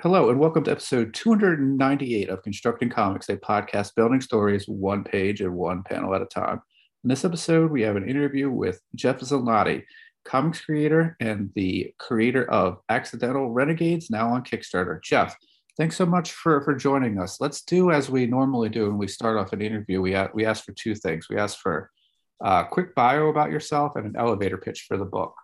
Hello, and welcome to episode 298 of Constructing Comics, a podcast building stories one page and one panel at a time. In this episode, we have an interview with Jeff Zanlotti, comics creator and the creator of Accidental Renegades, now on Kickstarter. Jeff, thanks so much for, for joining us. Let's do as we normally do when we start off an interview. We, we ask for two things. We ask for a quick bio about yourself and an elevator pitch for the book.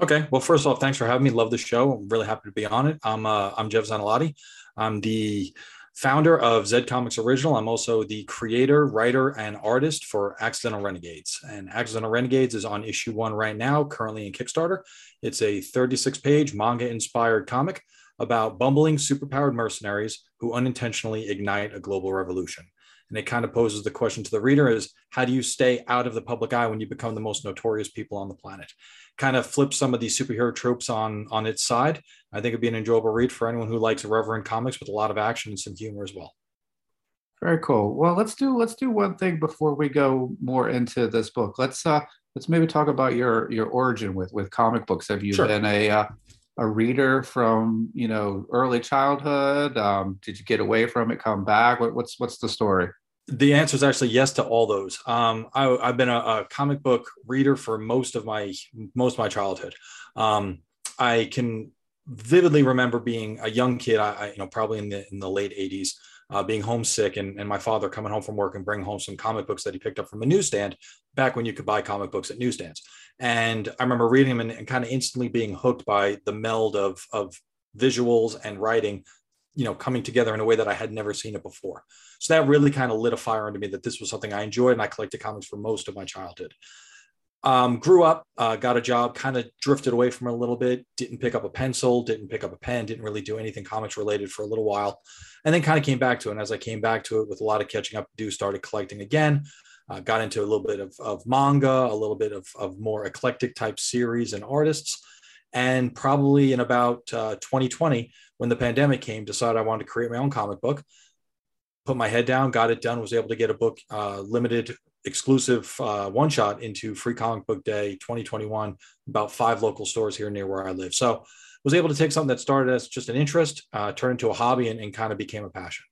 Okay. Well, first off, thanks for having me. Love the show. I'm really happy to be on it. I'm uh, I'm Jeff Zanlotti. I'm the founder of Zed Comics Original. I'm also the creator, writer, and artist for Accidental Renegades. And Accidental Renegades is on issue one right now, currently in Kickstarter. It's a 36 page manga inspired comic about bumbling superpowered mercenaries who unintentionally ignite a global revolution and it kind of poses the question to the reader is how do you stay out of the public eye when you become the most notorious people on the planet kind of flip some of these superhero tropes on on its side i think it'd be an enjoyable read for anyone who likes irreverent comics with a lot of action and some humor as well very cool well let's do let's do one thing before we go more into this book let's uh let's maybe talk about your your origin with with comic books have you sure. been a uh, a reader from you know early childhood? Um, did you get away from it, come back? What, what's what's the story? The answer is actually yes to all those. Um, I, have been a, a, comic book reader for most of my most of my childhood. Um, I can vividly remember being a young kid. I, I, you know probably in the in the late '80s, uh, being homesick, and, and my father coming home from work and bringing home some comic books that he picked up from a newsstand back when you could buy comic books at newsstands. And I remember reading them and, and kind of instantly being hooked by the meld of, of visuals and writing, you know, coming together in a way that I had never seen it before. So that really kind of lit a fire into me that this was something I enjoyed. And I collected comics for most of my childhood. Um, grew up, uh, got a job, kind of drifted away from it a little bit, didn't pick up a pencil, didn't pick up a pen, didn't really do anything comics related for a little while, and then kind of came back to it. And as I came back to it with a lot of catching up to do, started collecting again, uh, got into a little bit of, of manga, a little bit of, of more eclectic type series and artists. And probably in about uh, 2020, when the pandemic came, decided I wanted to create my own comic book. Put my head down, got it done, was able to get a book uh, limited exclusive uh, one shot into Free Comic Book Day 2021, about five local stores here near where I live. So was able to take something that started as just an interest, uh, turn into a hobby, and, and kind of became a passion.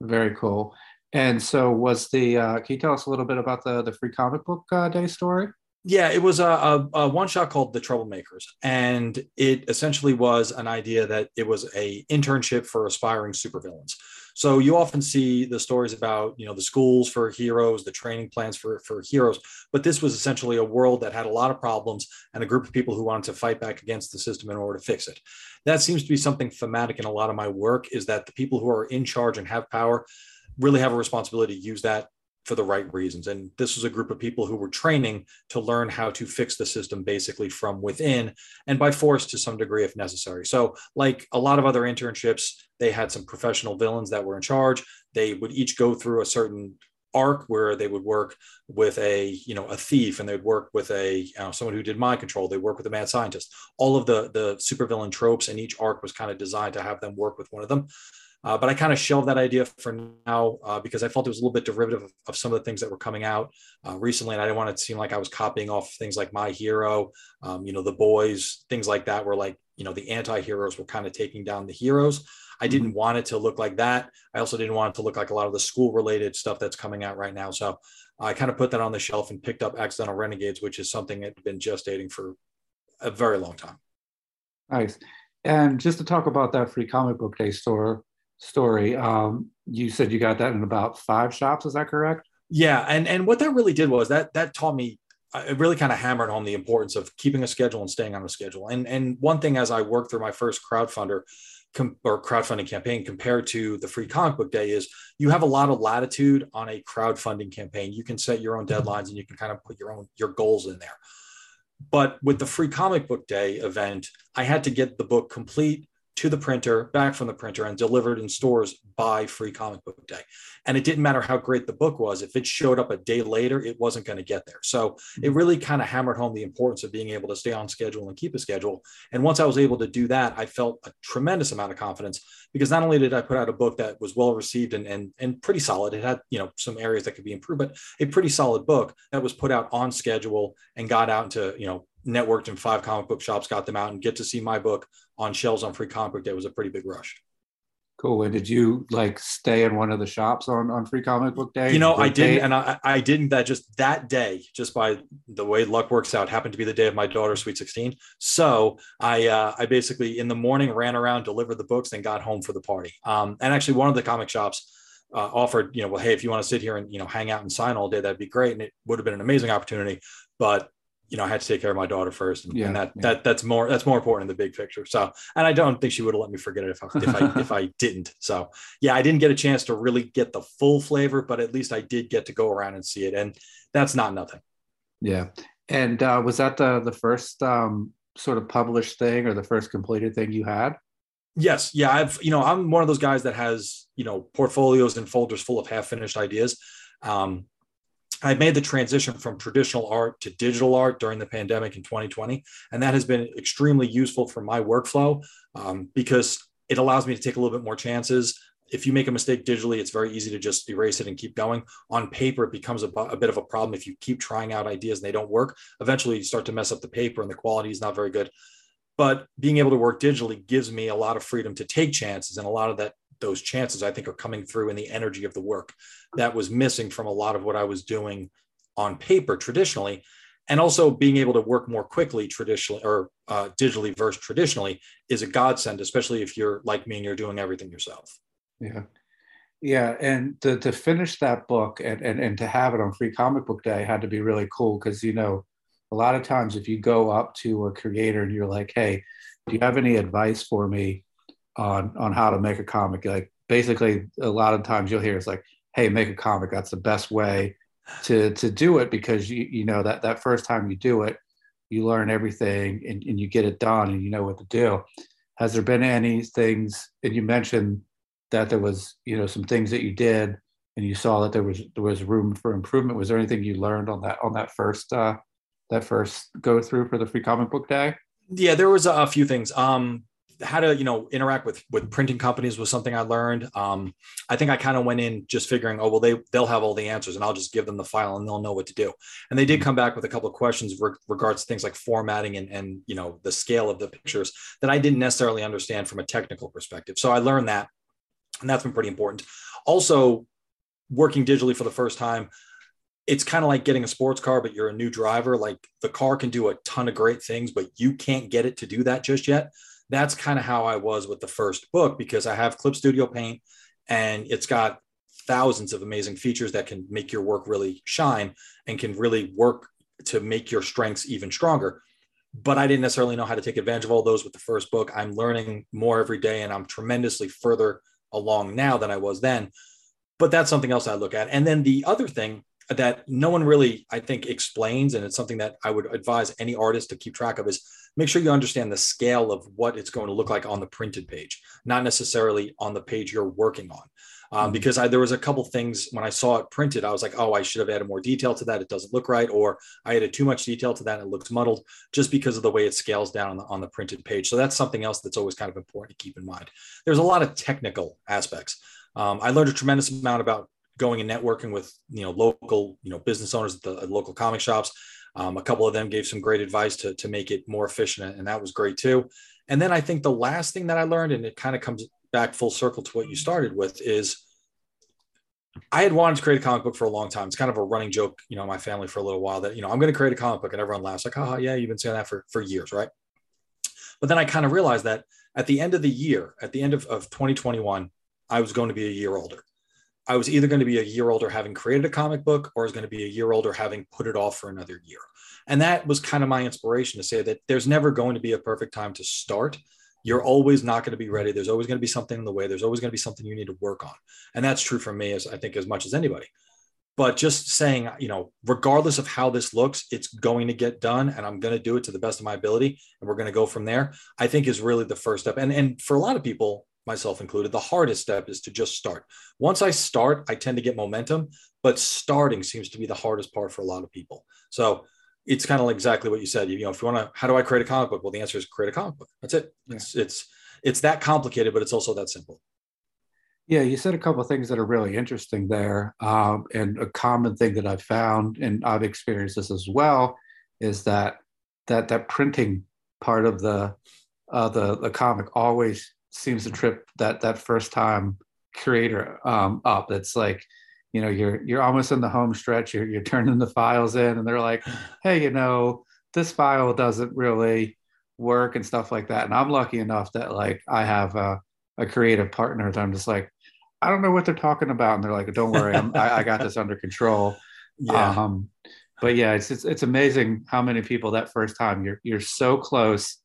Very cool. And so, was the? Uh, can you tell us a little bit about the the free comic book uh, day story? Yeah, it was a, a, a, one shot called The Troublemakers, and it essentially was an idea that it was a internship for aspiring supervillains. So you often see the stories about you know the schools for heroes, the training plans for for heroes, but this was essentially a world that had a lot of problems and a group of people who wanted to fight back against the system in order to fix it. That seems to be something thematic in a lot of my work. Is that the people who are in charge and have power really have a responsibility to use that for the right reasons. And this was a group of people who were training to learn how to fix the system basically from within and by force to some degree if necessary. So, like a lot of other internships, they had some professional villains that were in charge. They would each go through a certain arc where they would work with a you know a thief and they'd work with a you know someone who did mind control they work with a mad scientist all of the the supervillain tropes and each arc was kind of designed to have them work with one of them uh, but I kind of shelved that idea for now uh, because I felt it was a little bit derivative of, of, some of the things that were coming out uh, recently, and I didn't want it to seem like I was copying off things like My Hero, um, you know, The Boys, things like that, where like you know the anti-heroes were kind of taking down the heroes. I didn't mm-hmm. want it to look like that. I also didn't want it to look like a lot of the school-related stuff that's coming out right now. So I kind of put that on the shelf and picked up Accidental Renegades, which is something that had been gestating for a very long time. Nice. And just to talk about that free comic book day store, story. Um, you said you got that in about five shops. Is that correct? Yeah, and and what that really did was that that taught me. Uh, it really kind of hammered home the importance of keeping a schedule and staying on a schedule. And and one thing as I worked through my first crowdfunder com- or crowdfunding campaign compared to the free comic book day is you have a lot of latitude on a crowdfunding campaign. You can set your own deadlines and you can kind of put your own your goals in there. But with the free comic book day event, I had to get the book complete to the printer, back from the printer, and delivered in stores by Free Comic Book Day. And it didn't matter how great the book was. If it showed up a day later, it wasn't going to get there. So it mm-hmm. really kind of hammered home the importance of being able to stay on schedule and keep a schedule. And once I was able to do that, I felt a tremendous amount of confidence because not only did I put out a book that was well received and, and, and pretty solid, it had, you know, some areas that could be improved, but a pretty solid book that was put out on schedule and got out into, you know, networked in five comic book shops, got them out, and get to see my book on shelves on Free Comic Book Day was a pretty big rush. Cool. And did you like stay in one of the shops on, on Free Comic Book Day? You know, I didn't, and I, I didn't. That just that day, just by the way luck works out, happened to be the day of my daughter's sweet sixteen. So I uh, I basically in the morning ran around, delivered the books, then got home for the party. Um, and actually, one of the comic shops uh, offered, you know, well, hey, if you want to sit here and you know hang out and sign all day, that'd be great, and it would have been an amazing opportunity. But you know, I had to take care of my daughter first, and, yeah, and that yeah. that that's more that's more important in the big picture. So, and I don't think she would have let me forget it if I if I if I didn't. So, yeah, I didn't get a chance to really get the full flavor, but at least I did get to go around and see it, and that's not nothing. Yeah, and uh, was that the the first um, sort of published thing or the first completed thing you had? Yes, yeah, I've you know I'm one of those guys that has you know portfolios and folders full of half finished ideas. Um, I made the transition from traditional art to digital art during the pandemic in 2020. And that has been extremely useful for my workflow um, because it allows me to take a little bit more chances. If you make a mistake digitally, it's very easy to just erase it and keep going. On paper, it becomes a, a bit of a problem if you keep trying out ideas and they don't work. Eventually, you start to mess up the paper and the quality is not very good. But being able to work digitally gives me a lot of freedom to take chances. And a lot of that those chances, I think, are coming through in the energy of the work that was missing from a lot of what I was doing on paper traditionally. And also being able to work more quickly traditionally or uh, digitally versus traditionally is a godsend, especially if you're like me and you're doing everything yourself. Yeah. Yeah. And to, to finish that book and, and, and to have it on Free Comic Book Day had to be really cool because, you know, a lot of times if you go up to a creator and you're like, hey, do you have any advice for me on on how to make a comic. Like basically, a lot of times you'll hear it's like, "Hey, make a comic. That's the best way to to do it because you you know that that first time you do it, you learn everything and, and you get it done and you know what to do." Has there been any things? And you mentioned that there was you know some things that you did and you saw that there was there was room for improvement. Was there anything you learned on that on that first uh, that first go through for the free comic book day? Yeah, there was a few things. Um, how to you know interact with with printing companies was something i learned. Um, i think i kind of went in just figuring oh well they they'll have all the answers and i'll just give them the file and they'll know what to do. And they did mm-hmm. come back with a couple of questions re- regards to things like formatting and and you know the scale of the pictures that i didn't necessarily understand from a technical perspective. So i learned that and that's been pretty important. Also working digitally for the first time it's kind of like getting a sports car, but you're a new driver. Like the car can do a ton of great things, but you can't get it to do that just yet that's kind of how I was with the first book because I have Clip Studio Paint and it's got thousands of amazing features that can make your work really shine and can really work to make your strengths even stronger. But I didn't necessarily know how to take advantage of all those with the first book. I'm learning more every day and I'm tremendously further along now than I was then. But that's something else I look at. And then the other thing that no one really, I think, explains, and it's something that I would advise any artist to keep track of is make sure you understand the scale of what it's going to look like on the printed page, not necessarily on the page you're working on. Um, mm-hmm. because I, there was a couple things when I saw it printed, I was like, oh, I should have added more detail to that. It doesn't look right, or I added too much detail to that. And it looks muddled just because of the way it scales down on the, on the printed page. So that's something else that's always kind of important to keep in mind. There's a lot of technical aspects. Um, I learned a tremendous amount about going and networking with you know local you know business owners at the at local comic shops um, a couple of them gave some great advice to, to make it more efficient, and that was great too. And then I think the last thing that I learned, and it kind of comes back full circle to what you started with, is I had wanted to create a comic book for a long time. It's kind of a running joke, you know, my family for a little while that, you know, I'm going to create a comic book and everyone laughs like, oh, yeah, you've been saying that for, for years, right? But then I kind of realized that at the end of the year, at the end of, of 2021, I was going to be a year older. I was either going to be a year older having created a comic book or I was going to be a year older having put it off for another year. And that was kind of my inspiration to say that there's never going to be a perfect time to start. You're always not going to be ready. There's always going to be something in the way. There's always going to be something you need to work on. And that's true for me as I think as much as anybody. But just saying, you know, regardless of how this looks, it's going to get done and I'm going to do it to the best of my ability and we're going to go from there. I think is really the first step. And and for a lot of people, myself included, the hardest step is to just start. Once I start, I tend to get momentum, but starting seems to be the hardest part for a lot of people. So it's kind of like exactly what you said. You know, if you want to, how do I create a comic book? Well, the answer is create a comic book. That's it. Yeah. It's it's it's that complicated, but it's also that simple. Yeah, you said a couple of things that are really interesting there, um, and a common thing that I've found, and I've experienced this as well, is that that that printing part of the uh, the the comic always seems to trip that that first time creator um, up. It's like you know you're you're almost in the home stretch. You're you're turning the files in, and they're like, hey, you know this file doesn't really work and stuff like that. And I'm lucky enough that like I have a, a creative partner that I'm just like, I don't know what they're talking about, and they're like, don't worry, I, I got this under control. Yeah. Um, but yeah, it's, it's it's amazing how many people that first time you're you're so close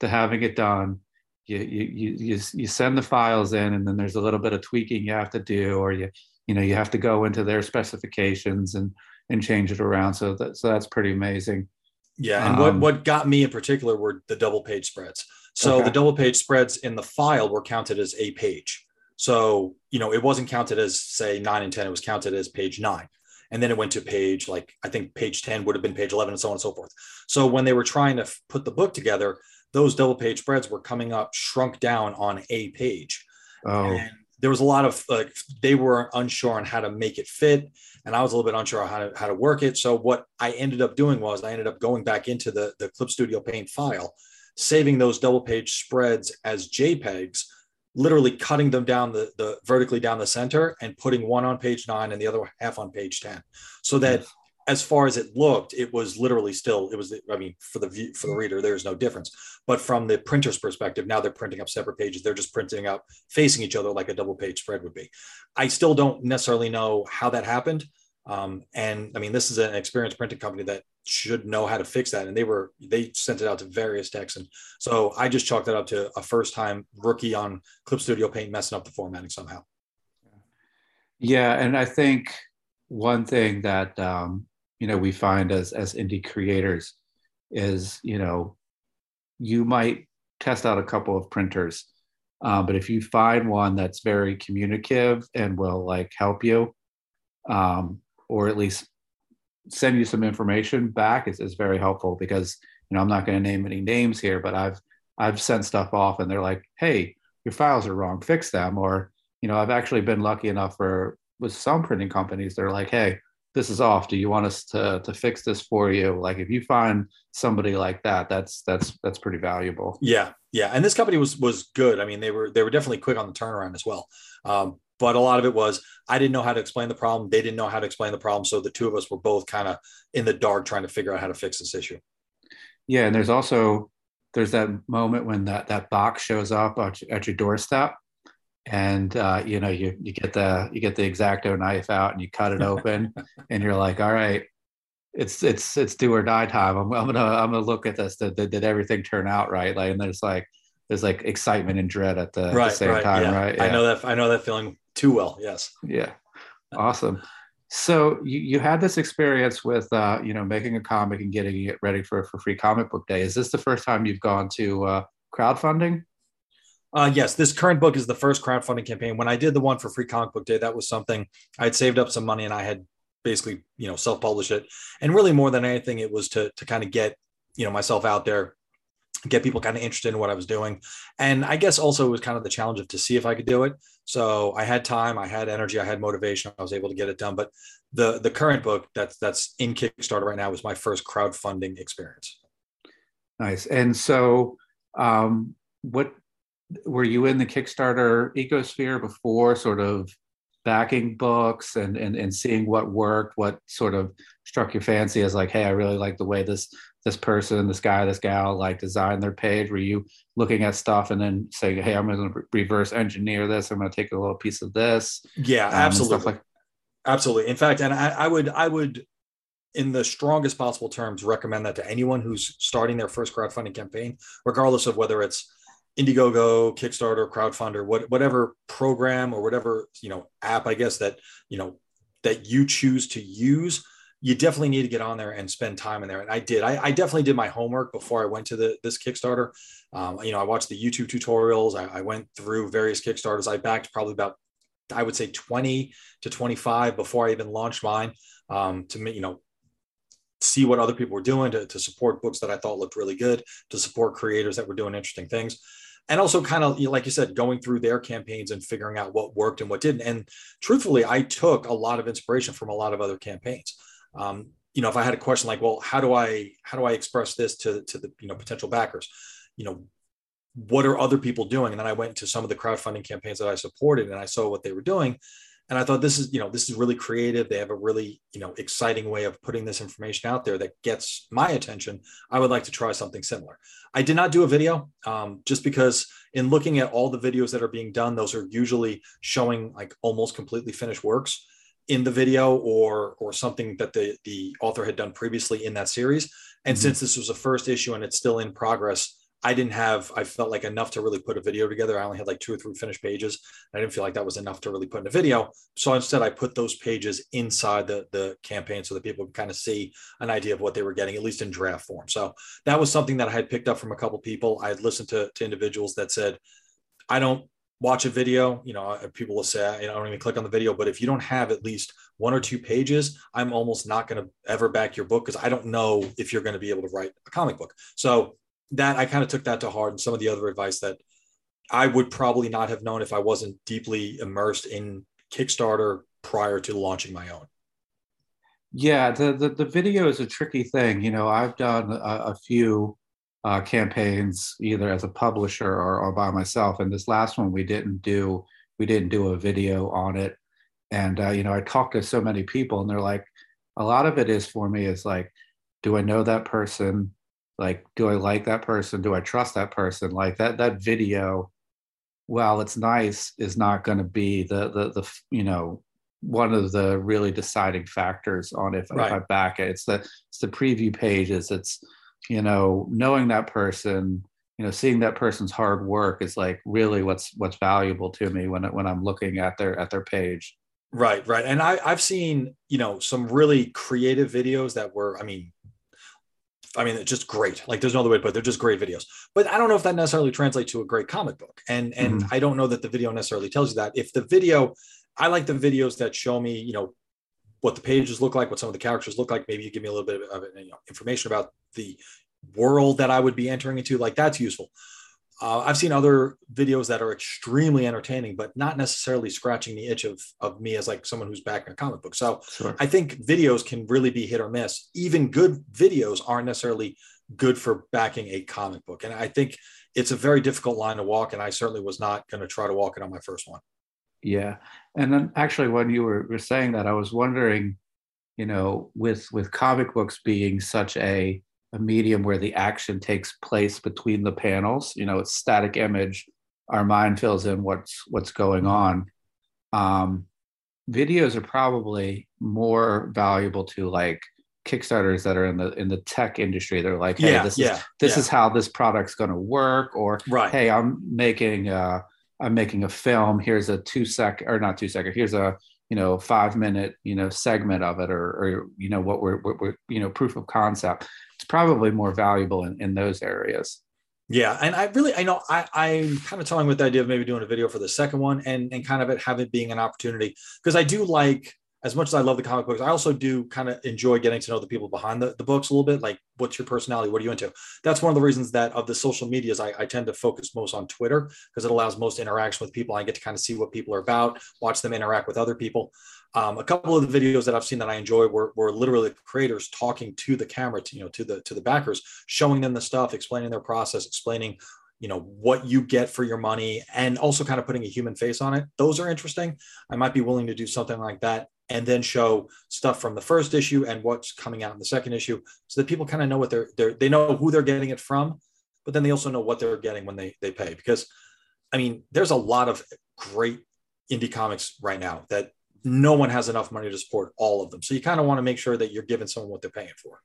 to having it done. You you you you send the files in, and then there's a little bit of tweaking you have to do, or you you know you have to go into their specifications and and change it around. So that so that's pretty amazing. Yeah, and um, what what got me in particular were the double page spreads. So okay. the double page spreads in the file were counted as a page. So you know it wasn't counted as say nine and ten; it was counted as page nine and then it went to page like i think page 10 would have been page 11 and so on and so forth so when they were trying to f- put the book together those double page spreads were coming up shrunk down on a page. Oh. and there was a lot of like they were unsure on how to make it fit. And i was a little bit unsure on how to how to work it. So what i ended up doing was i ended up going back into the the clip studio paint file saving those double page spreads as jpegs literally cutting them down the, the vertically down the center and putting one on page nine and the other half on page 10 so that as far as it looked it was literally still it was i mean for the view for the reader there's no difference but from the printer's perspective now they're printing up separate pages they're just printing up facing each other like a double page spread would be i still don't necessarily know how that happened um, and I mean, this is an experienced printing company that should know how to fix that. And they were, they sent it out to various techs. And so I just chalked that up to a first time rookie on Clip Studio Paint messing up the formatting somehow. Yeah. And I think one thing that, um, you know, we find as, as indie creators is, you know, you might test out a couple of printers. Uh, but if you find one that's very communicative and will like help you, um, or at least send you some information back is, is very helpful because you know i'm not going to name any names here but i've i've sent stuff off and they're like hey your files are wrong fix them or you know i've actually been lucky enough for with some printing companies they're like hey this is off. Do you want us to to fix this for you? Like if you find somebody like that that's that's that's pretty valuable. Yeah yeah. And this company was was good. I mean they were they were definitely quick on the turnaround as well. Um, but a lot of it was I didn't know how to explain the problem. They didn't know how to explain the problem. So the two of us were both kind of in the dark trying to figure out how to fix this issue. Yeah, and there's also there's that moment when that that box shows up at, at your doorstep, and uh, you know you you get the you get the X-Acto knife out and you cut it open, and you're like, all right, it's it's it's do or die time. I'm, I'm gonna I'm gonna look at this. Did, did, everything turn out right? Like, and there's like there's like excitement and dread at the, right, the same right, time, yeah. right? Yeah. I know that I know that feeling too well. Yes. Yeah. Awesome. So you, you had this experience with uh, you know making a comic and getting it ready for for free comic book day. Is this the first time you've gone to uh, crowdfunding? Uh, yes, this current book is the first crowdfunding campaign. When I did the one for free comic book day, that was something I'd saved up some money and I had basically you know self published it. And really, more than anything, it was to to kind of get you know myself out there get people kind of interested in what I was doing. And I guess also it was kind of the challenge of to see if I could do it. So I had time, I had energy, I had motivation, I was able to get it done. But the the current book that's that's in Kickstarter right now was my first crowdfunding experience. Nice. And so um what were you in the Kickstarter ecosphere before sort of backing books and, and and seeing what worked, what sort of struck your fancy as like, hey, I really like the way this this person, this guy, this gal like design their page? Were you looking at stuff and then saying, hey, I'm going to reverse engineer this. I'm going to take a little piece of this. Yeah, um, absolutely. Like- absolutely. In fact, and I, I would, I would, in the strongest possible terms, recommend that to anyone who's starting their first crowdfunding campaign, regardless of whether it's Indiegogo, Kickstarter, crowdfunder, what, whatever program or whatever you know app, I guess that you know that you choose to use you definitely need to get on there and spend time in there. And I did. I, I definitely did my homework before I went to the this Kickstarter. Um, you know, I watched the YouTube tutorials. I, I, went through various Kickstarters. I backed probably about, I would say, 20 to 25 before I even launched mine. Um, to you know, see what other people were doing to, to support books that I thought looked really good, to support creators that were doing interesting things and also kind of like you said going through their campaigns and figuring out what worked and what didn't and truthfully i took a lot of inspiration from a lot of other campaigns um, you know, if I had a question like, well, how do I how do I express this to to the you know potential backers? You know, what are other people doing? And then I went to some of the crowdfunding campaigns that I supported, and I saw what they were doing, and I thought this is you know this is really creative. They have a really you know exciting way of putting this information out there that gets my attention. I would like to try something similar. I did not do a video um, just because in looking at all the videos that are being done, those are usually showing like almost completely finished works in the video or or something that the the author had done previously in that series. And mm-hmm. since this was a first issue and it's still in progress, I didn't have I felt like enough to really put a video together. I only had like two or three finished pages. I didn't feel like that was enough to really put in a video. So instead I put those pages inside the the campaign so that people could kind of see an idea of what they were getting, at least in draft form. So that was something that I had picked up from a couple people. I had listened to, to individuals that said, I don't watch a video, you know, uh, people will say, I don't even click on the video, but if you don't have at least one or two pages, I'm almost not going to ever back your book because I don't know if you're going to be able to write a comic book. So that I kind of took that to heart and some of the other advice that I would probably not have known if I wasn't deeply immersed in Kickstarter prior to launching my own. Yeah, the, the, the video is a tricky thing. You know, I've done a, a few uh, campaigns either as a publisher or, or by myself. And this last one we didn't do we didn't do a video on it. And uh, you know, I talked to so many people, and they're like, a lot of it is for me is like, do I know that person? Like, do I like that person? Do I trust that person? Like that that video, while it's nice, is not going to be the the the you know one of the really deciding factors on if, right. if I back it. It's the it's the preview pages. It's you know knowing that person you know seeing that person's hard work is like really what's what's valuable to me when when i'm looking at their at their page right right and i i've seen you know some really creative videos that were i mean I mean, it's just great. Like, there's no other way to put it. They're just great videos. But I don't know if that necessarily translates to a great comic book. And and mm-hmm. I don't know that the video necessarily tells you that. If the video, I like the videos that show me, you know, what the pages look like, what some of the characters look like. Maybe you give me a little bit of you know, information about the world that I would be entering into. Like that's useful. Uh, I've seen other videos that are extremely entertaining, but not necessarily scratching the itch of, of me as like someone who's backing a comic book. So sure. I think videos can really be hit or miss. Even good videos aren't necessarily good for backing a comic book. And I think it's a very difficult line to walk. And I certainly was not going to try to walk it on my first one. Yeah, and then actually, when you were, were saying that, I was wondering, you know, with with comic books being such a a medium where the action takes place between the panels, you know, it's static image. Our mind fills in what's what's going on. Um, videos are probably more valuable to like kickstarters that are in the in the tech industry they're like hey yeah, this yeah, is this yeah. is how this product's going to work or right. hey i'm making uh I'm making a film. Here's a two sec or not two second. Here's a you know five minute you know segment of it, or or you know what we're, what we're you know proof of concept. It's probably more valuable in, in those areas. Yeah, and I really I know I I'm kind of toying with the idea of maybe doing a video for the second one and and kind of it have it being an opportunity because I do like as much as I love the comic books, I also do kind of enjoy getting to know the people behind the, the books a little bit. Like, what's your personality? What are you into? That's one of the reasons that of the social medias, I, I tend to focus most on Twitter because it allows most interaction with people. I get to kind of see what people are about, watch them interact with other people. Um, a couple of the videos that I've seen that I enjoy were, were literally creators talking to the camera, to, you know, to the to the backers, showing them the stuff, explaining their process, explaining you know what you get for your money and also kind of putting a human face on it. Those are interesting. I might be willing to do something like that and then show stuff from the first issue and what's coming out in the second issue so that people kind of know what they're, they're they know who they're getting it from but then they also know what they're getting when they they pay. Because i mean there's a lot of great indie comics right now that no one has enough money to support all of them. So you kind of want to make sure that you're giving someone what they're paying for.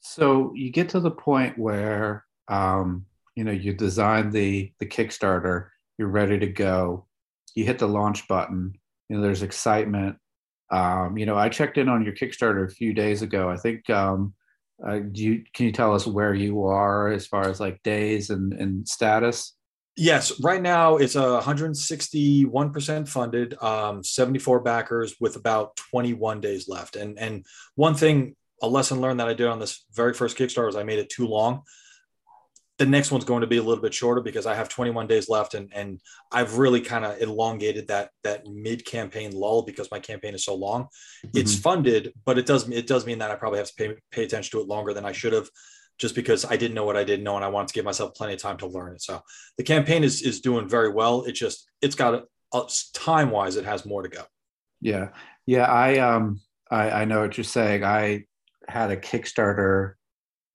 So you get to the point where um, you know you design the the kickstarter you're ready to go you hit the launch button you know there's excitement. Um, you know i checked in on your kickstarter a few days ago. I think um, uh, do you can you tell us where you are as far as like days and, and status yes right now it's a 161% funded um, 74 backers with about 21 days left and and one thing a lesson learned that i did on this very first kickstarter is i made it too long the next one's going to be a little bit shorter because I have 21 days left, and and I've really kind of elongated that that mid campaign lull because my campaign is so long. Mm-hmm. It's funded, but it does it does mean that I probably have to pay pay attention to it longer than I should have, just because I didn't know what I didn't know, and I wanted to give myself plenty of time to learn it. So the campaign is is doing very well. It just it's got a, time wise, it has more to go. Yeah, yeah. I um I I know what you're saying. I had a Kickstarter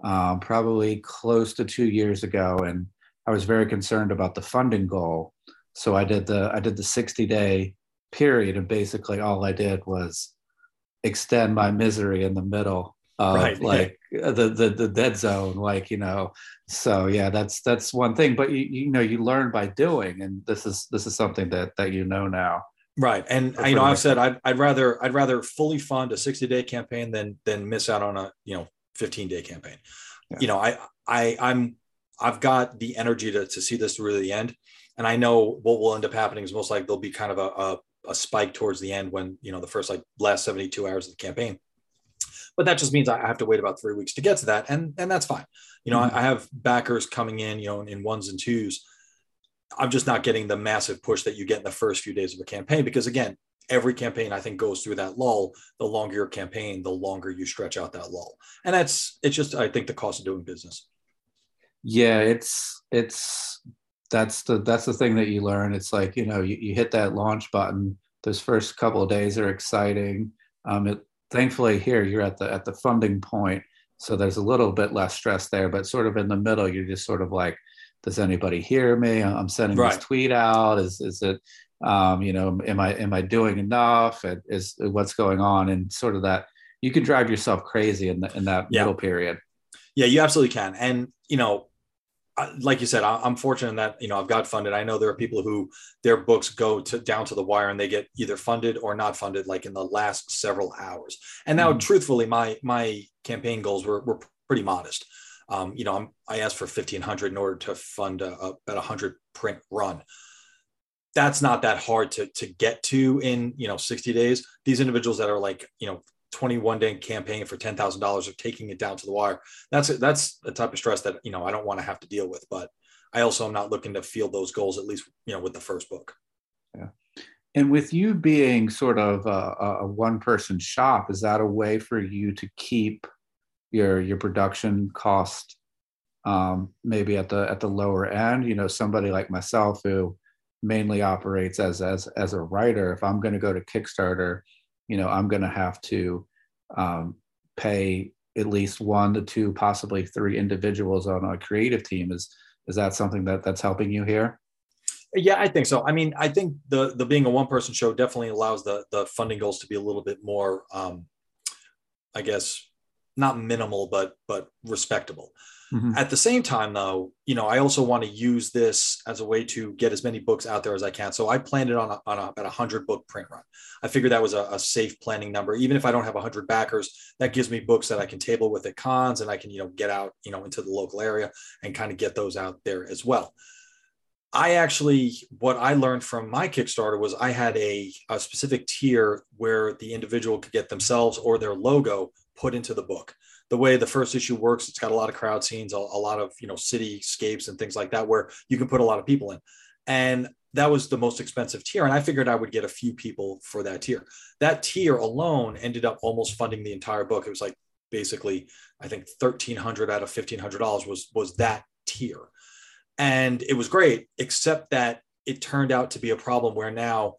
um, probably close to two years ago, and I was very concerned about the funding goal. So I did the I did the 60 day period, and basically all I did was extend my misery in the middle of right, like the, the the dead zone, like you know. So yeah, that's that's one thing. But you you know you learn by doing, and this is this is something that that you know now. Right, and you know I've said I'd, I'd rather I'd rather fully fund a 60 day campaign than than miss out on a you know 15 day campaign. Yeah. You know, I, I, I'm, I've got the energy to, to see this through to the end. And I know what will end up happening is most likely there'll be kind of a, a, a spike towards the end when, you know, the first like last 72 hours of the campaign. But that just means I have to wait about three weeks to get to that. And, and that's fine. You know, mm-hmm. I, I have backers coming in, you know, in ones and twos. I'm just not getting the massive push that you get in the first few days of a campaign because again, every campaign I think goes through that lull. The longer your campaign, the longer you stretch out that lull, and that's it's just I think the cost of doing business. Yeah, it's it's that's the that's the thing that you learn. It's like you know you, you hit that launch button. Those first couple of days are exciting. Um, it, thankfully here you're at the at the funding point, so there's a little bit less stress there. But sort of in the middle, you're just sort of like, does anybody hear me? I'm sending right. this tweet out. Is is it um, you know am i am i doing enough and is what's going on and sort of that you can drive yourself crazy in, the, in that yeah. middle period yeah you absolutely can and you know like you said i'm fortunate that you know i've got funded. I know there are people who their books go to down to the wire and they get either funded or not funded like in the last several hours. And now mm-hmm. truthfully my my campaign goals were, were pretty modest. Um, you know I'm, i asked for 1500 in order to fund a, a, about 100 print run. That's not that hard to to get to in you know 60 days. These individuals that are like you know 21 day campaign for $10,000 are taking it down to the wire. That's a, that's the type of stress that you know I don't want to have to deal with but I also am not looking to feel those goals at least you know with the first book. Yeah. And with you being sort of a, a one person shop is that a way for you to keep your your production cost um, maybe at the at the lower end? You know somebody like myself who mainly operates as as as a writer if i'm going to go to kickstarter you know i'm going to have to um, pay at least one to two possibly three individuals on a creative team. Is is that something that that's helping you here? Yeah i think so. I mean i think the the being a one person show definitely allows the the funding goals to be a little bit more um i guess not minimal but but respectable Mm-hmm. At the same time, though, you know, I also want to use this as a way to get as many books out there as I can. So I planned it on, a, on a, about a hundred book print run. I figured that was a, a, safe planning number. Even if I don't have a hundred backers, that gives me books that I can table with at cons and I can, you know, get out, you know, into the local area and kind of get those out there as well. I actually, what I learned from my Kickstarter was I had a, a specific tier where the individual could get themselves or their logo put into the book the way the first issue works, it's got a lot of crowd scenes, a, a lot of you know cityscapes and things like that, where you can put a lot of people in. And that was the most expensive tier. And I figured I would get a few people for that tier. That tier alone ended up almost funding the entire book. It was like basically, I think 1300 out of $1,500 was, was that tier. And it was great, except that it turned out to be a problem where now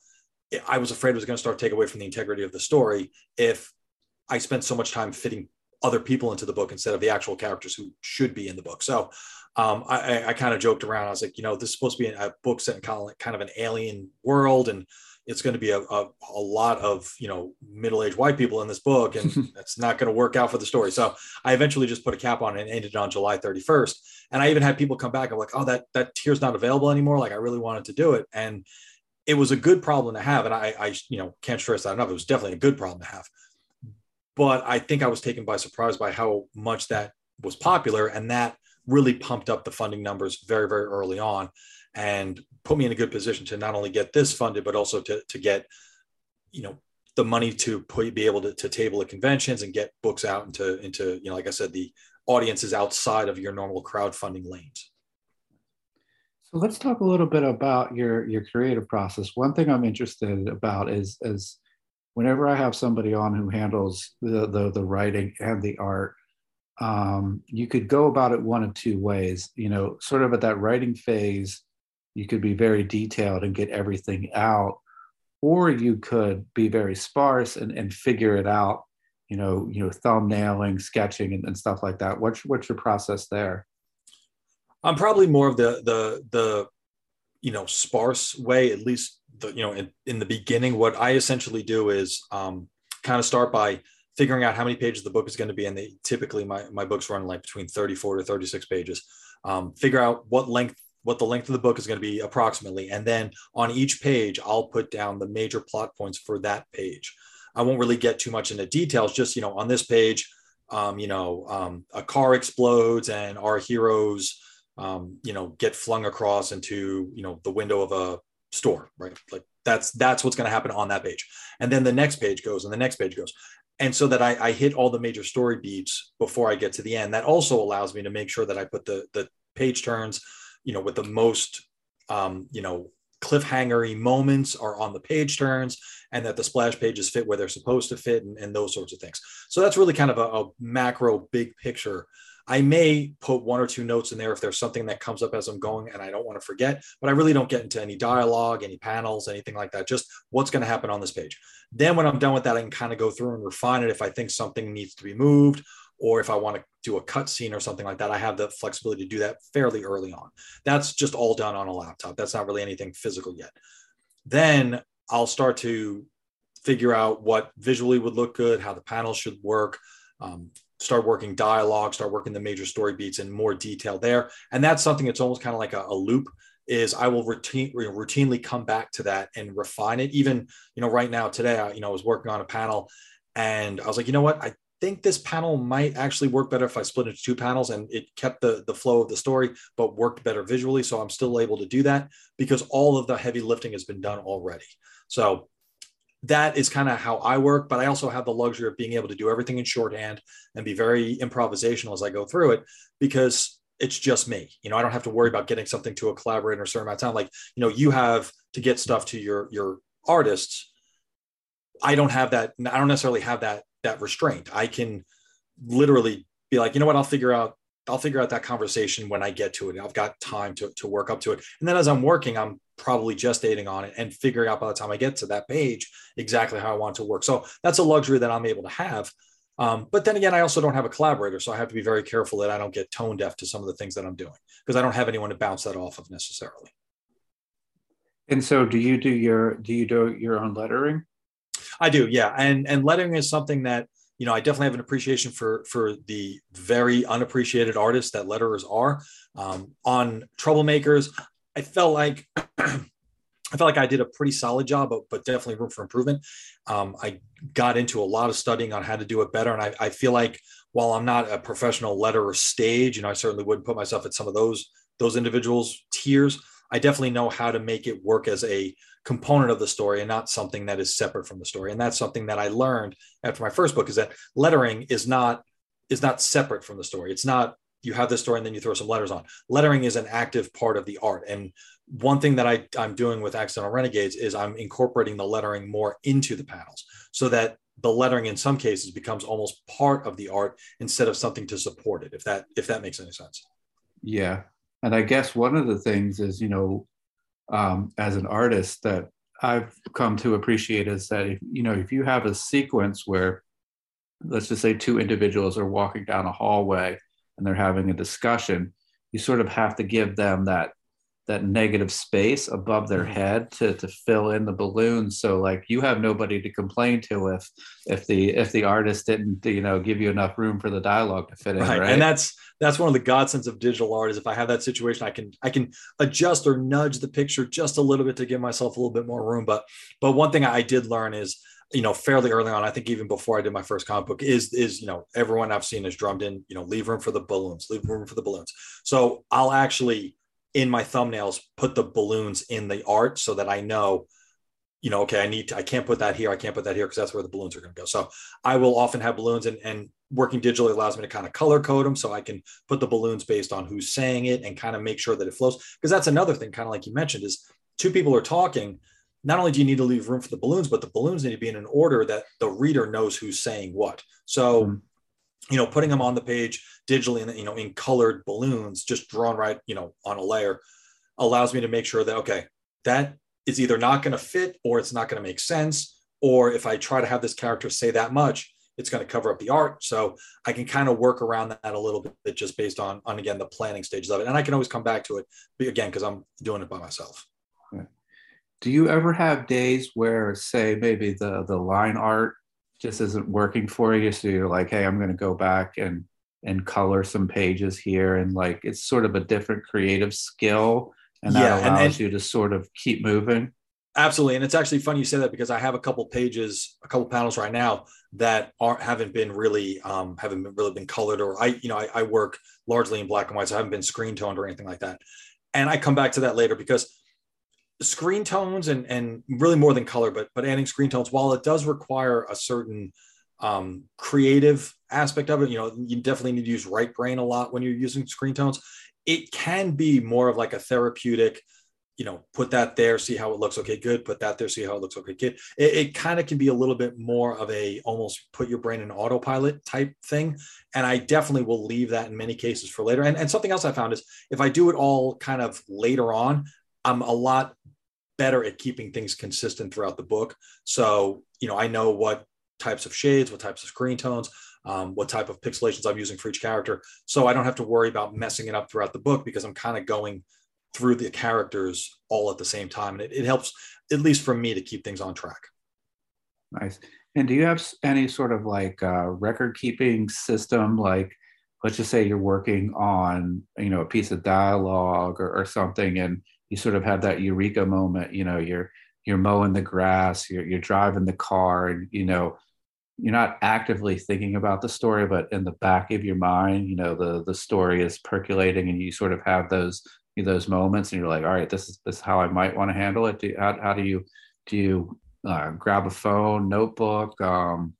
I was afraid it was going to start to take away from the integrity of the story if I spent so much time fitting other people into the book instead of the actual characters who should be in the book. So um, I, I kind of joked around. I was like, you know, this is supposed to be a book set in kind of an alien world, and it's going to be a, a, a lot of you know middle-aged white people in this book, and that's not going to work out for the story. So I eventually just put a cap on it and ended on July 31st. And I even had people come back and like, oh, that that tier's not available anymore. Like I really wanted to do it, and it was a good problem to have. And I, I you know can't stress that enough. It was definitely a good problem to have but I think I was taken by surprise by how much that was popular, and that really pumped up the funding numbers very, very early on, and put me in a good position to not only get this funded, but also to to get, you know, the money to put, be able to, to table at conventions and get books out into into you know, like I said, the audiences outside of your normal crowdfunding lanes. So let's talk a little bit about your your creative process. One thing I'm interested about is is whenever I have somebody on who handles the the, the writing and the art, um, you could go about it one of two ways. You know, sort of at that writing phase, you could be very detailed and get everything out, or you could be very sparse and, and figure it out. You know, you know, thumbnailing, sketching, and, and stuff like that. What's what's your process there? I'm probably more of the the the you know sparse way, at least the you know in, in the beginning. What I essentially do is um, kind of start by figuring out how many pages the book is going to be, and they typically my my books run like between 34 to 36 pages. Um, figure out what length what the length of the book is going to be approximately and then on each page i'll put down the major plot points for that page i won't really get too much into details just you know on this page um, you know um, a car explodes and our heroes um, you know, get flung across into, you know, the window of a store, right? Like that's that's what's going to happen on that page. And then the next page goes and the next page goes. And so that I, I hit all the major story beats before I get to the end. That also allows me to make sure that I put the the page turns, you know, with the most um, you know, cliffhangery moments are on the page turns and that the splash pages fit where they're supposed to fit and, and those sorts of things. So that's really kind of a, a macro big picture I may put one or two notes in there if there's something that comes up as I'm going and I don't want to forget, but I really don't get into any dialogue, any panels, anything like that. Just what's going to happen on this page. Then when I'm done with that, I can kind of go through and refine it if I think something needs to be moved or if I want to do a cut scene or something like that, I have the flexibility to do that fairly early on. That's just all done on a laptop. That's not really anything physical yet. Then I'll start to figure out what visually would look good, how the panels should work, um, start working dialogue, start working the major story beats in more detail there. And that's something that's almost kind of like a, a loop is I will routine, routinely come back to that and refine it. Even, you know, right now today, I, you know, I was working on a panel and I was like, you know what, I think this panel might actually work better if I split into two panels and it kept the, the flow of the story, but worked better visually. So I'm still able to do that because all of the heavy lifting has been done already. So that is kind of how I work, but I also have the luxury of being able to do everything in shorthand and be very improvisational as I go through it because it's just me. You know, I don't have to worry about getting something to a collaborator a certain amount of time. Like, you know, you have to get stuff to your your artists. I don't have that. I don't necessarily have that that restraint. I can literally be like, you know what, I'll figure out I'll figure out that conversation when I get to it. I've got time to, to work up to it. And then as I'm working, I'm probably gestating on it and figuring out by the time I get to that page exactly how I want to work. So that's a luxury that I'm able to have. Um, but then again, I also don't have a collaborator. So I have to be very careful that I don't get tone deaf to some of the things that I'm doing because I don't have anyone to bounce that off of necessarily. And so do you do your do you do your own lettering? I do, yeah. And and lettering is something that you know, I definitely have an appreciation for for the very unappreciated artists that letterers are. Um, on Troublemakers, I felt like I felt like I did a pretty solid job, but, but definitely room for improvement. Um, I got into a lot of studying on how to do it better, and I, I feel like while I'm not a professional letterer stage, you know, I certainly wouldn't put myself at some of those those individuals tiers. I definitely know how to make it work as a component of the story and not something that is separate from the story. And that's something that I learned after my first book is that lettering is not is not separate from the story. It's not you have the story and then you throw some letters on. Lettering is an active part of the art. And one thing that I, I'm doing with Accidental Renegades is I'm incorporating the lettering more into the panels so that the lettering in some cases becomes almost part of the art instead of something to support it, if that if that makes any sense. Yeah. And I guess one of the things is, you know, um, as an artist that I've come to appreciate is that if, you know if you have a sequence where let's just say two individuals are walking down a hallway and they're having a discussion, you sort of have to give them that that negative space above their mm-hmm. head to to fill in the balloons so like you have nobody to complain to if if the if the artist didn't you know give you enough room for the dialogue to fit in right, right? and that's that's one of the godsends of digital art is if i have that situation i can i can adjust or nudge the picture just a little bit to give myself a little bit more room but but one thing i did learn is you know fairly early on i think even before i did my first comic book is is you know everyone i've seen is drummed in you know leave room for the balloons leave room for the balloons so i'll actually in my thumbnails put the balloons in the art so that I know, you know, okay, I need to, I can't put that here, I can't put that here because that's where the balloons are going to go. So I will often have balloons and, and working digitally allows me to kind of color code them so I can put the balloons based on who's saying it and kind of make sure that it flows. Because that's another thing, kind of like you mentioned, is two people are talking. Not only do you need to leave room for the balloons, but the balloons need to be in an order that the reader knows who's saying what. So, mm-hmm. You know, putting them on the page digitally and you know in colored balloons, just drawn right, you know, on a layer, allows me to make sure that okay, that is either not going to fit or it's not going to make sense. Or if I try to have this character say that much, it's going to cover up the art. So I can kind of work around that a little bit just based on, on again, the planning stages of it. And I can always come back to it again, because I'm doing it by myself. Do you ever have days where say maybe the, the line art just isn't working for you? So you're like, Hey, I'm going to go back and, and color some pages here. And like, it's sort of a different creative skill and that yeah, allows and, and, you to sort of keep moving. Absolutely, and it's actually funny you say that because I have a couple pages, a couple panels right now that aren't haven't been really um, haven't been really been colored, or I you know I, I work largely in black and white, so I haven't been screen toned or anything like that. And I come back to that later because screen tones and and really more than color, but but adding screen tones, while it does require a certain um, creative aspect of it, you know, you definitely need to use right brain a lot when you're using screen tones. It can be more of like a therapeutic you know, put that there, see how it looks. Okay, good. Put that there, see how it looks. Okay, good. It, it kind of can be a little bit more of a almost put your brain in autopilot type thing. And I definitely will leave that in many cases for later. And, and something else I found is if I do it all kind of later on, I'm a lot better at keeping things consistent throughout the book. So, you know, I know what types of shades, what types of screen tones, um, what type of pixelations I'm using for each character. So I don't have to worry about messing it up throughout the book because I'm kind of going through the characters all at the same time. And it, it helps, at least for me, to keep things on track. Nice. And do you have any sort of like uh, record keeping system? Like, let's just say you're working on, you know, a piece of dialogue or, or something, and you sort of have that eureka moment. You know, you're you're mowing the grass, you're you're driving the car, and you know, you're not actively thinking about the story, but in the back of your mind, you know, the the story is percolating, and you sort of have those those moments and you're like all right this is this is how i might want to handle it do, how, how do you do you uh, grab a phone notebook um,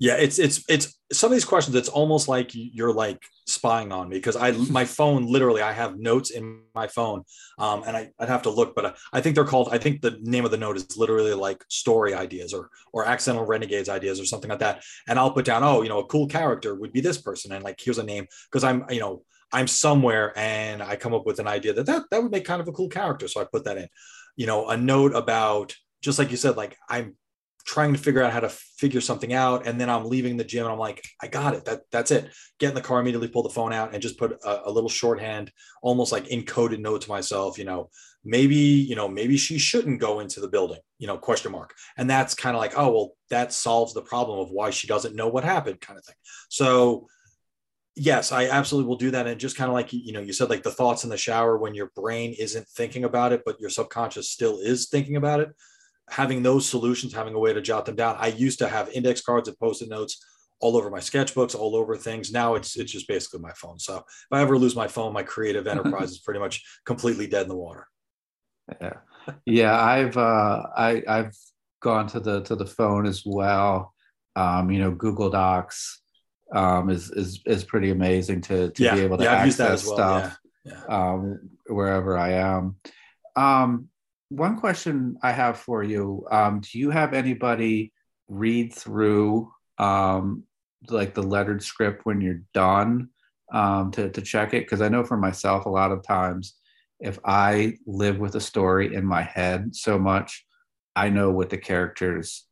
yeah it's it's it's some of these questions it's almost like you're like spying on me because i my phone literally i have notes in my phone um, and I, would have to look but I, I think they're called i think the name of the note is literally like story ideas or or accidental renegades ideas or something like that and i'll put down oh you know a cool character would be this person and like here's a name because i'm you know I'm somewhere and I come up with an idea that, that that would make kind of a cool character. So I put that in. You know, a note about just like you said, like I'm trying to figure out how to figure something out, and then I'm leaving the gym and I'm like, I got it. That that's it. Get in the car immediately, pull the phone out, and just put a, a little shorthand, almost like encoded note to myself. You know, maybe you know maybe she shouldn't go into the building. You know, question mark. And that's kind of like, oh well, that solves the problem of why she doesn't know what happened, kind of thing. So yes i absolutely will do that and just kind of like you know you said like the thoughts in the shower when your brain isn't thinking about it but your subconscious still is thinking about it having those solutions having a way to jot them down i used to have index cards and post-it notes all over my sketchbooks all over things now it's it's just basically my phone so if i ever lose my phone my creative enterprise is pretty much completely dead in the water yeah yeah i've uh i i've gone to the to the phone as well um you know google docs um, is is is pretty amazing to to yeah. be able to yeah, access well. stuff yeah. Um, wherever I am. Um, one question I have for you: um, Do you have anybody read through um, like the lettered script when you're done um, to to check it? Because I know for myself, a lot of times, if I live with a story in my head so much, I know what the characters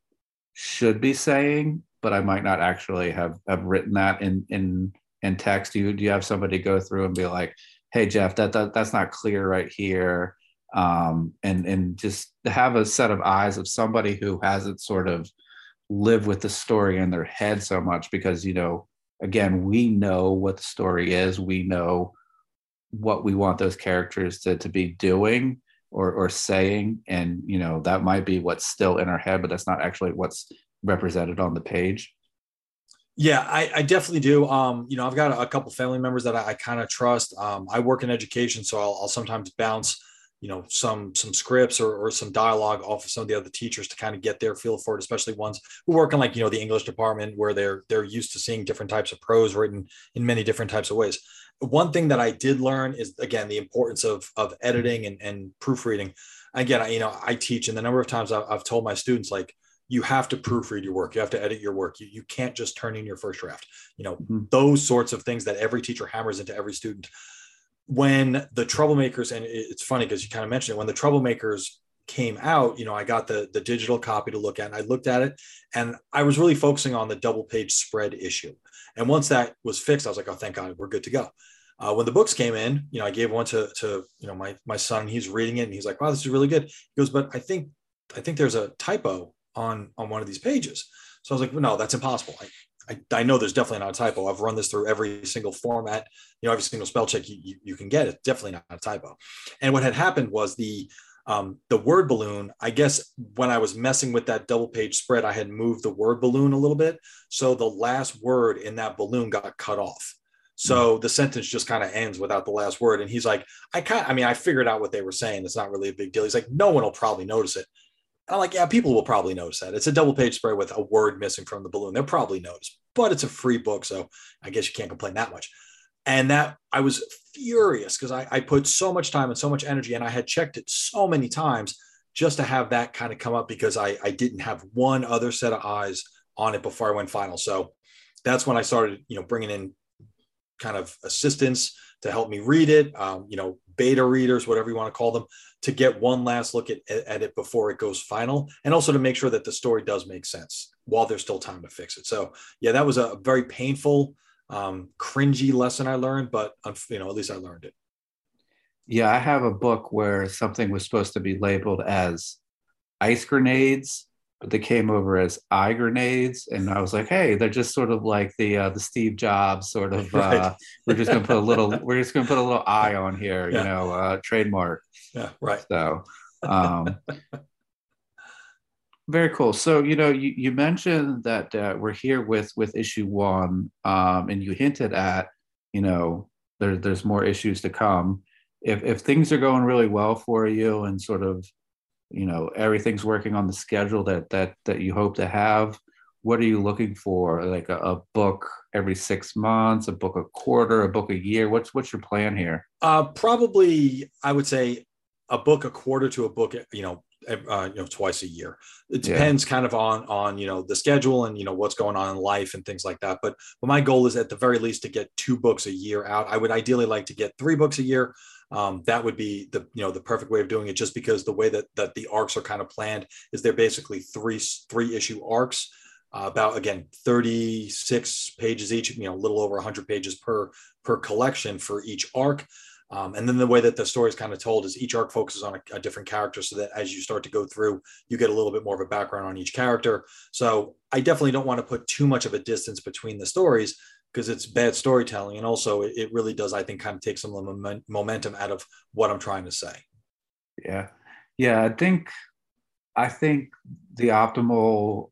should be saying but I might not actually have have written that in in in text. Do you do you have somebody go through and be like, "Hey Jeff, that, that that's not clear right here," um, and and just have a set of eyes of somebody who hasn't sort of lived with the story in their head so much because you know again we know what the story is we know what we want those characters to, to be doing or, or saying and you know that might be what's still in our head but that's not actually what's represented on the page? Yeah, I, I definitely do. Um, you know, I've got a, couple family members that I, I kind of trust. Um, I work in education, so I'll, I'll, sometimes bounce you know some some scripts or, or some dialogue off of some of the other teachers to kind of get their feel for it especially ones who work in like you know the english department where they're they're used to seeing different types of prose written in many different types of ways. One thing that i did learn is again the importance of of editing and, and proofreading. Again I, you know i teach and the number of times I've, I've told my students like you have to proofread your work. You have to edit your work. You, you can't just turn in your first draft. You know mm-hmm. those sorts of things that every teacher hammers into every student when the troublemakers and it's funny because you kind of mentioned it when the troublemakers came out you know i got the the digital copy to look at and i looked at it and i was really focusing on the double page spread issue. And once that was fixed i was like oh thank god we're good to go. Uh, when the books came in you know i gave one to to you know my my son he's reading it and he's like wow this is really good. He goes but i think i think there's a typo on on one of these pages. So i was like well, no that's impossible. I, I, I, know there's definitely not a typo. I've run this through every single format, you know, every single spell check you, you, you can get. It's definitely not a typo. And what had happened was the um, the word balloon. I guess when I was messing with that double page spread, I had moved the word balloon a little bit, so the last word in that balloon got cut off. So mm-hmm. the sentence just kind of ends without the last word. And he's like, I can't. I mean, I figured out what they were saying. It's not really a big deal. He's like, no one will probably notice it. I'm like, yeah, people will probably notice that. It's a double page spread with a word missing from the balloon. They'll probably notice, but it's a free book. So I guess you can't complain that much. And that I was furious because I, I put so much time and so much energy and I had checked it so many times just to have that kind of come up because I, I didn't have one other set of eyes on it before I went final. So that's when I started, you know, bringing in kind of assistance to help me read it, um, you know, beta readers, whatever you want to call them, to get one last look at, at it before it goes final, and also to make sure that the story does make sense while there's still time to fix it. So, yeah, that was a very painful, um, cringy lesson I learned, but you know, at least I learned it. Yeah, I have a book where something was supposed to be labeled as ice grenades but they came over as eye grenades and i was like hey they're just sort of like the uh, the steve jobs sort of uh, right. we're just gonna put a little we're just gonna put a little eye on here yeah. you know uh, trademark. Yeah right. So um very cool. So you know you, you mentioned that uh, we're here with with issue one um and you hinted at you know there, there's more issues to come. If if things are going really well for you and sort of you know everything's working on the schedule that that that you hope to have. What are you looking for? Like a, a, book every six months a book a quarter a book a year? What's what's your plan here? Uh probably i would say a book a quarter to a book you know uh, you know twice a year. It depends yeah. kind of on on you know the schedule and you know what's going on in life and things like that. But but my goal is at the very least to get two books a year out. I would ideally like to get three books a year um, that would be the you know the perfect way of doing it just because the way that that the arcs are kind of planned is they're basically three three issue arcs uh, about again 36 pages each you know a little over 100 pages per per collection for each arc um, and then the way that the story is kind of told is each arc focuses on a, a, different character so that as you start to go through, you get a little bit more of a background on each character. So I definitely don't want to put too much of a distance between the stories because it's bad storytelling and also it, it, really does i think kind of take some of the momentum out of what i'm trying to say yeah yeah i think i think the optimal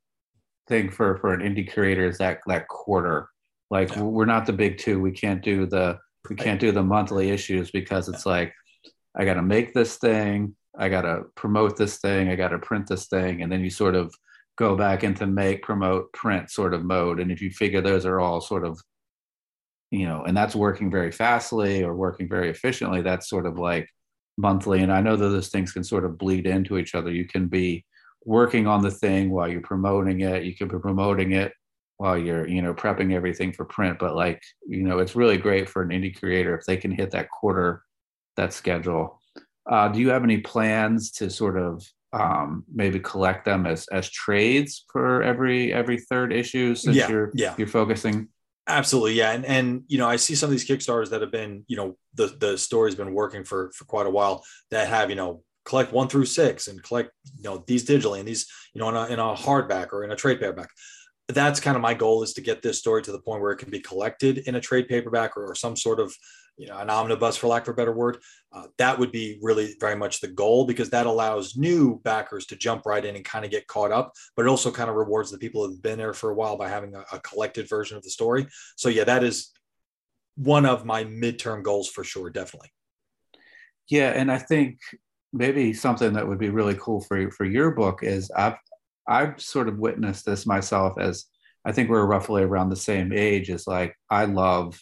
thing for for an indie creator is that that quarter like yeah. we're not the big two we can't do the we can't do the monthly issues because it's yeah. like i got to make this thing i got to promote this thing i got to print this thing and then you sort of go back into make, promote, print sort of mode. And if you figure those are all sort of, you know, and that's working very fastly or working very efficiently, that's sort of like monthly. And I know that those things can sort of bleed into each other. You can be working on the thing while you're promoting it. You can be promoting it while you're, you know, prepping everything for print. But like, you know, it's really great for an indie creator if they can hit that quarter, that schedule. Uh, do you have any plans to sort of um, maybe collect them as as trades for every every third issue since yeah, you're yeah. you're focusing absolutely yeah and and you know i see some of these kickstarters that have been you know the the story's been working for for quite a while that have you know collect one through six and collect you know these digitally and these you know in a, in a hardback or in a trade paperback that's kind of my goal is to get this story to the point where it can be collected in a trade paperback or, or some sort of you know an omnibus for lack of a better word uh, that would be really very much the goal because that allows new backers to jump right in and kind of get caught up but it also kind of rewards the people who've been there for a while by having a, a collected version of the story so yeah that is one of my midterm goals for sure definitely yeah and i think maybe something that would be really cool for for your book is I've I've sort of witnessed this myself as I think we're roughly around the same age. Is like I love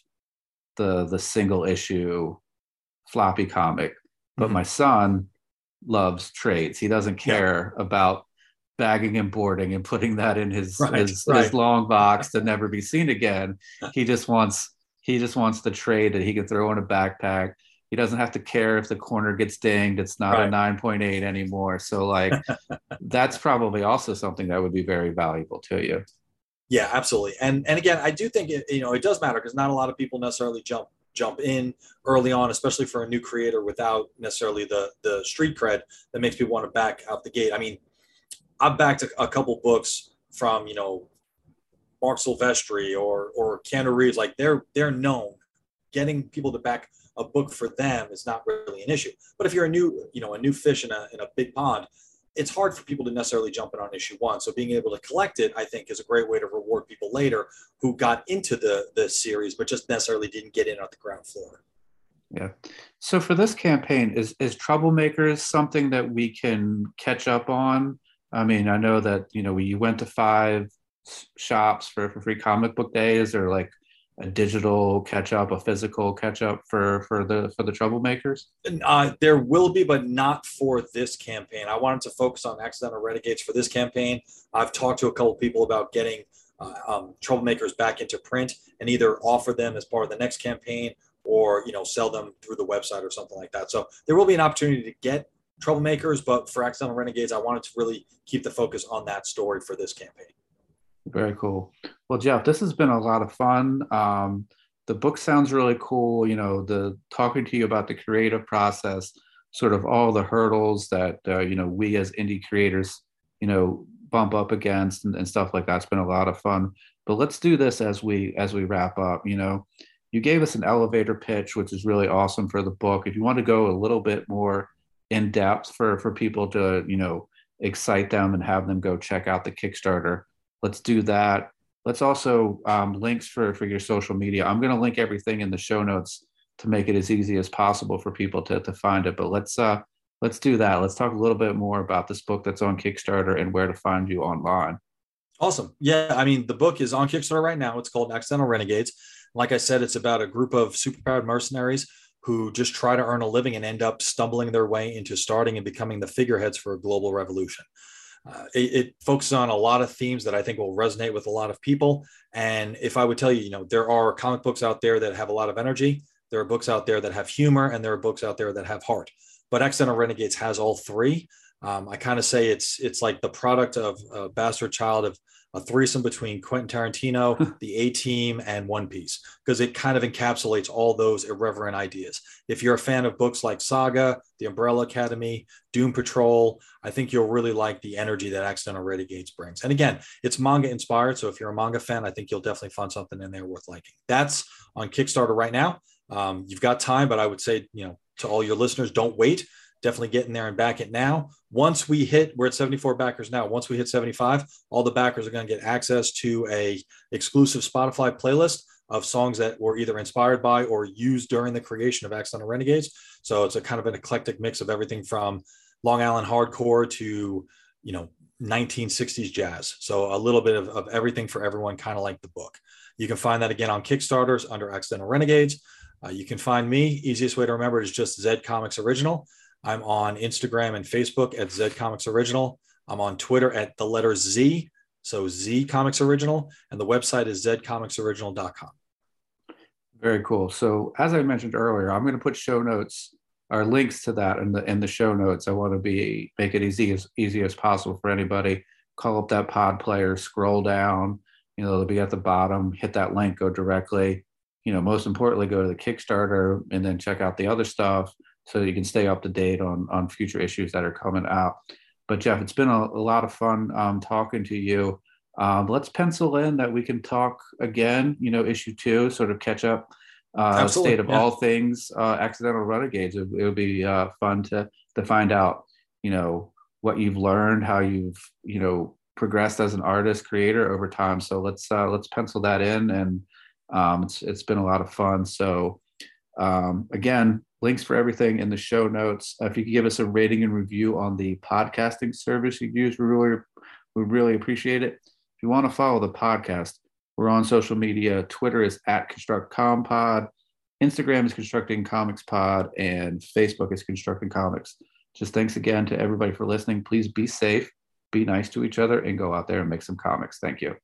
the the single issue floppy comic, but mm-hmm. my son loves trades. He doesn't care yeah. about bagging and boarding and putting that in his right, his, right. his long box to never be seen again. He just wants he just wants the trade that he can throw in a backpack. He doesn't have to care if the corner gets dinged. It's not right. a 9.8 anymore. So like that's probably also something that would be very valuable to you. Yeah, absolutely. And and again, I do think it, you know it does matter because not a lot of people necessarily jump jump in early on, especially for a new creator without necessarily the the street cred that makes people want to back out the gate. I mean, I've backed a, a couple books from you know Marc Silvestri or or Keanu Reeves. Like they're they're known. Getting people to back a book for them is not really an issue. But if you're a new you know a new fish in a in a big pond, it's hard for people to necessarily jump in on issue one. So being able to collect it, I think, is a great way to reward people later who got into the the series but just necessarily didn't get in on the ground floor. Yeah. So for this campaign, is is troublemakers something that we can catch up on? I mean, I know that you know we went to five shops for, for free comic book days, or like a digital catch up, a physical catch up for for the for the troublemakers? Uh, there will be, but not for this campaign. I wanted to focus on accidental renegades for this campaign. I've talked to a couple people about getting uh, um, troublemakers back into print and either offer them as part of the next campaign or you know sell them through the website or something like that. So there will be an opportunity to get troublemakers, but for accidental renegades, I wanted to really keep the focus on that story for this campaign. Very cool. Well, Jeff, this has been a lot of fun. Um, the book sounds really cool. You know, the talking to you about the creative process, sort of all the hurdles that uh, you know we as indie creators, you know, bump up against and, and stuff like that. It's been a lot of fun. But let's do this as we as we wrap up. You know, you gave us an elevator pitch, which is really awesome for the book. If you want to go a little bit more in depth for for people to you know excite them and have them go check out the Kickstarter let's do that. Let's also um, links for, for your social media. I'm going to link everything in the show notes to make it as easy as possible for people to, to find it. But let's uh, let's do that. Let's talk a little bit more about this book that's on Kickstarter and where to find you online. Awesome. Yeah, I mean the book is on Kickstarter right now. It's called Accidental Renegades. Like I said, it's about a group of superpowered mercenaries who just try to earn a living and end up stumbling their way into starting and becoming the figureheads for a global revolution. Uh, it, it, focuses on a lot of themes that I think will resonate with a lot of people. And if I would tell you, you know, there are comic books out there that have a lot of energy, there are books out there that have humor, and there are books out there that have heart. But Accidental Renegades has all three. Um, I kind of say it's it's like the product of a bastard child of a threesome between Quentin Tarantino, the A Team, and One Piece, because it kind of encapsulates all those irreverent ideas. If you're a fan of books like Saga, The Umbrella Academy, Doom Patrol, I think you'll really like the energy that Accidental Renegades brings. And again, it's manga inspired. So if you're a manga fan, I think you'll definitely find something in there worth liking. That's on Kickstarter right now. Um, you've got time, but I would say, you know, to all your listeners, don't wait definitely get in there and back it now. Once we hit, we're at 74 backers now. Once we hit 75, all the backers are going to get access to a exclusive Spotify playlist of songs that were either inspired by or used during the creation of Accidental Renegades. So it's a kind of an eclectic mix of everything from Long Island hardcore to, you know, 1960s jazz. So a little bit of, of everything for everyone, kind of like the book. You can find that again on Kickstarters under Accidental Renegades. Uh, you can find me. Easiest way to remember is just Zed Comics Original. I'm on Instagram and Facebook at Z Comics Original. I'm on Twitter at the letter Z, so Z Comics Original, and the website is zcomicsoriginal.com. Very cool. So as I mentioned earlier, I'm going to put show notes or links to that in the in the show notes. I want to be make it easy as easy as possible for anybody. Call up that pod player, scroll down, you know, it'll be at the bottom, hit that link, go directly. You know, most importantly, go to the Kickstarter and then check out the other stuff so you can stay up to date on on future issues that are coming out. But Jeff, it's been a, a lot of fun um, talking to you. Um, let's pencil in that we can talk again. You know, issue two, sort of catch up. Uh, state of yeah. all things uh, accidental renegades. It, it would be uh, fun to to find out. You know what you've learned, how you've you know progressed as an artist creator over time. So let's uh, let's pencil that in, and um, it's it's been a lot of fun. So Um, again, links for everything in the show notes. Uh, if you could give us a rating and review on the podcasting service you use, we really, we really appreciate it. If you want to follow the podcast, we're on social media. Twitter is at ConstructCompod. Instagram is Constructing Comics Pod, and Facebook is Constructing Comics. Just thanks again to everybody for listening. Please be safe, be nice to each other, and go out there and make some comics. Thank you.